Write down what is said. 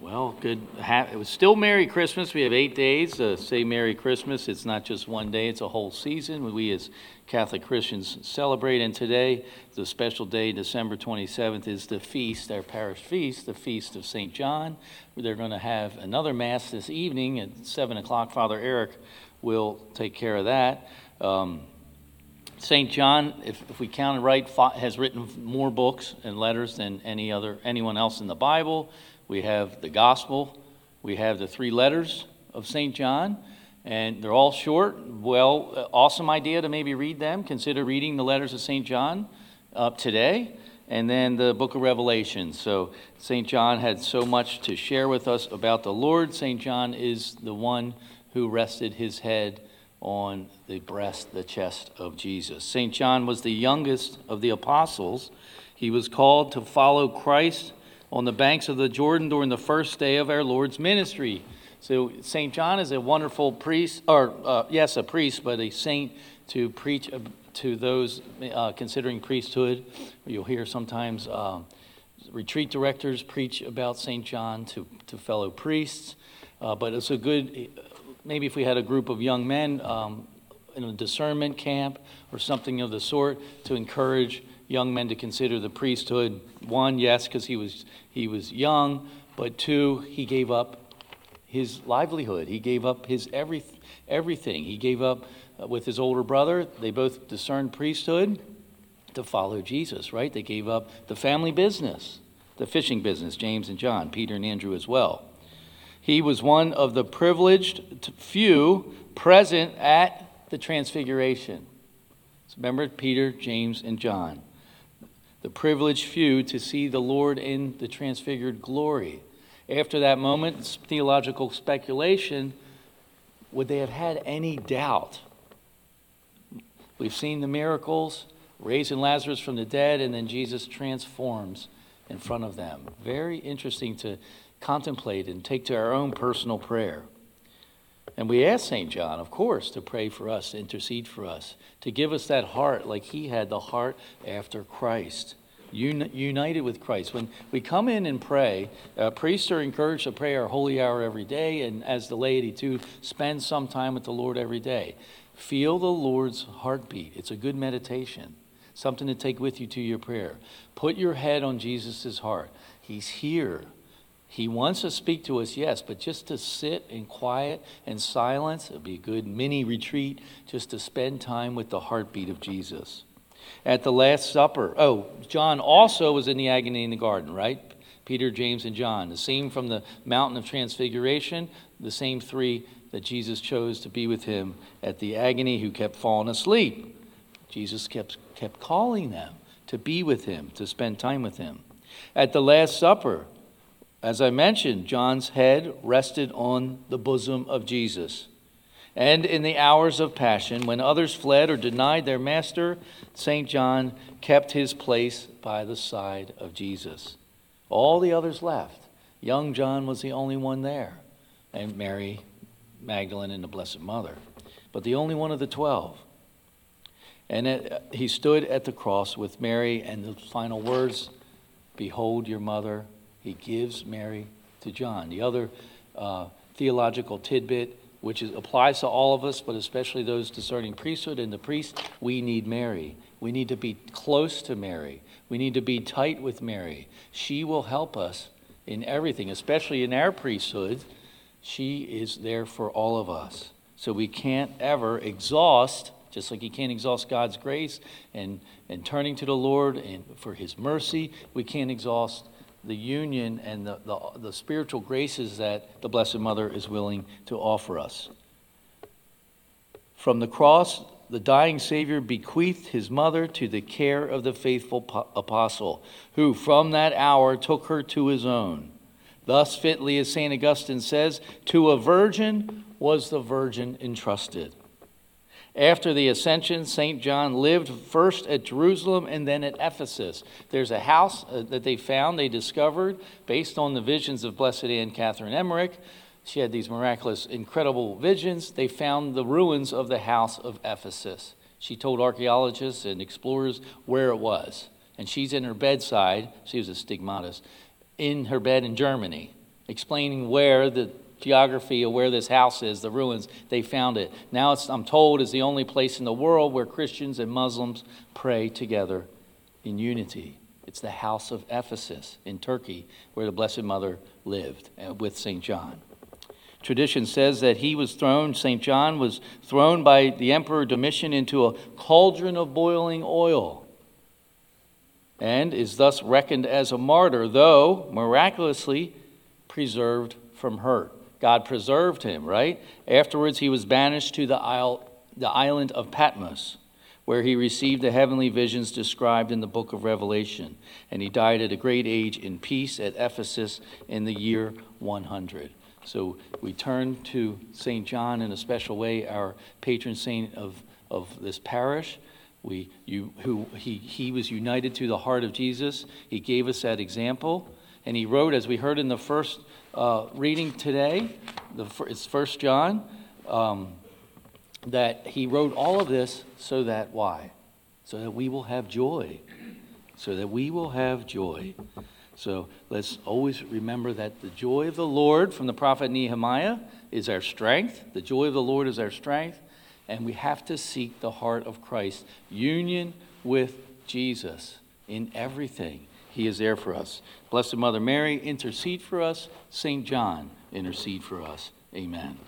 Well, good. Ha- It was still Merry Christmas. We have eight days. Uh, say Merry Christmas. It's not just one day, it's a whole season. We as Catholic Christians celebrate. And today, the special day, December 27th, is the feast, our parish feast, the feast of St. John. They're going to have another Mass this evening at 7 o'clock. Father Eric will take care of that. Um, St. John, if, if we counted right, has written more books and letters than any other anyone else in the Bible. We have the Gospel, we have the three letters of St. John, and they're all short. Well, uh, awesome idea to maybe read them. Consider reading the letters of St. John uh, today, and then the book of Revelation. So, St. John had so much to share with us about the Lord. St. John is the one who rested his head on the breast, the chest of Jesus. St. John was the youngest of the apostles. He was called to follow Christ on the banks of the Jordan during the first day of our Lord's ministry. So, St. John is a wonderful priest, or uh, yes, a priest, but a saint to preach to those uh, considering priesthood. You'll hear sometimes uh, retreat directors preach about St. John to, to fellow priests. Uh, but it's a good, maybe if we had a group of young men um, in a discernment camp or something of the sort to encourage young men to consider the priesthood. One, yes, because he was he was young, but two, he gave up his livelihood. He gave up his every, everything. He gave up uh, with his older brother. They both discerned priesthood to follow Jesus, right? They gave up the family business, the fishing business, James and John, Peter and Andrew as well. He was one of the privileged few present at the Transfiguration. So remember Peter, James, and John. The privileged few to see the Lord in the transfigured glory. After that moment, theological speculation would they have had any doubt? We've seen the miracles, raising Lazarus from the dead, and then Jesus transforms in front of them. Very interesting to contemplate and take to our own personal prayer. And we ask St. John, of course, to pray for us, to intercede for us, to give us that heart like he had the heart after Christ, uni- united with Christ. When we come in and pray, uh, priests are encouraged to pray our holy hour every day, and as the laity too, spend some time with the Lord every day. Feel the Lord's heartbeat. It's a good meditation, something to take with you to your prayer. Put your head on Jesus' heart. He's here. He wants to speak to us, yes, but just to sit in quiet and silence, it would be a good mini retreat just to spend time with the heartbeat of Jesus. At the Last Supper, oh, John also was in the agony in the garden, right? Peter, James, and John. The same from the mountain of transfiguration, the same three that Jesus chose to be with him at the agony who kept falling asleep. Jesus kept, kept calling them to be with him, to spend time with him. At the Last Supper, as I mentioned, John's head rested on the bosom of Jesus. And in the hours of passion, when others fled or denied their master, St. John kept his place by the side of Jesus. All the others left. Young John was the only one there, and Mary Magdalene and the Blessed Mother, but the only one of the twelve. And it, he stood at the cross with Mary, and the final words Behold your mother. He gives Mary to John. The other uh, theological tidbit, which is, applies to all of us, but especially those discerning priesthood and the priest, we need Mary. We need to be close to Mary. We need to be tight with Mary. She will help us in everything, especially in our priesthood. She is there for all of us. So we can't ever exhaust, just like you can't exhaust God's grace and, and turning to the Lord and for his mercy, we can't exhaust the union and the, the, the spiritual graces that the Blessed Mother is willing to offer us. From the cross, the dying Savior bequeathed his mother to the care of the faithful apostle, who from that hour took her to his own. Thus, fitly, as St. Augustine says, to a virgin was the virgin entrusted. After the ascension, St. John lived first at Jerusalem and then at Ephesus. There's a house uh, that they found, they discovered, based on the visions of Blessed Anne Catherine Emmerich. She had these miraculous, incredible visions. They found the ruins of the house of Ephesus. She told archaeologists and explorers where it was. And she's in her bedside, she was a stigmatist, in her bed in Germany explaining where the geography of where this house is, the ruins, they found it. Now I'm told, is the only place in the world where Christians and Muslims pray together in unity. It's the house of Ephesus in Turkey, where the Blessed Mother lived uh, with St. John. Tradition says that he was thrown, St. John was thrown by the Emperor Domitian into a cauldron of boiling oil and is thus reckoned as a martyr, though miraculously preserved from hurt. God preserved him, right? Afterwards, he was banished to the, isle, the island of Patmos, where he received the heavenly visions described in the book of Revelation. And he died at a great age in peace at Ephesus in the year 100. So we turn to St. John in a special way, our patron saint of, of this parish. We, you, who, he, he was united to the heart of Jesus. He gave us that example. And he wrote, as we heard in the first uh, reading today, the, it's First John, um, that he wrote all of this so that why? So that we will have joy. So that we will have joy. So let's always remember that the joy of the Lord from the prophet Nehemiah is our strength. The joy of the Lord is our strength. And we have to seek the heart of Christ, union with Jesus in everything. He is there for us. Blessed Mother Mary, intercede for us. St. John, intercede for us. Amen.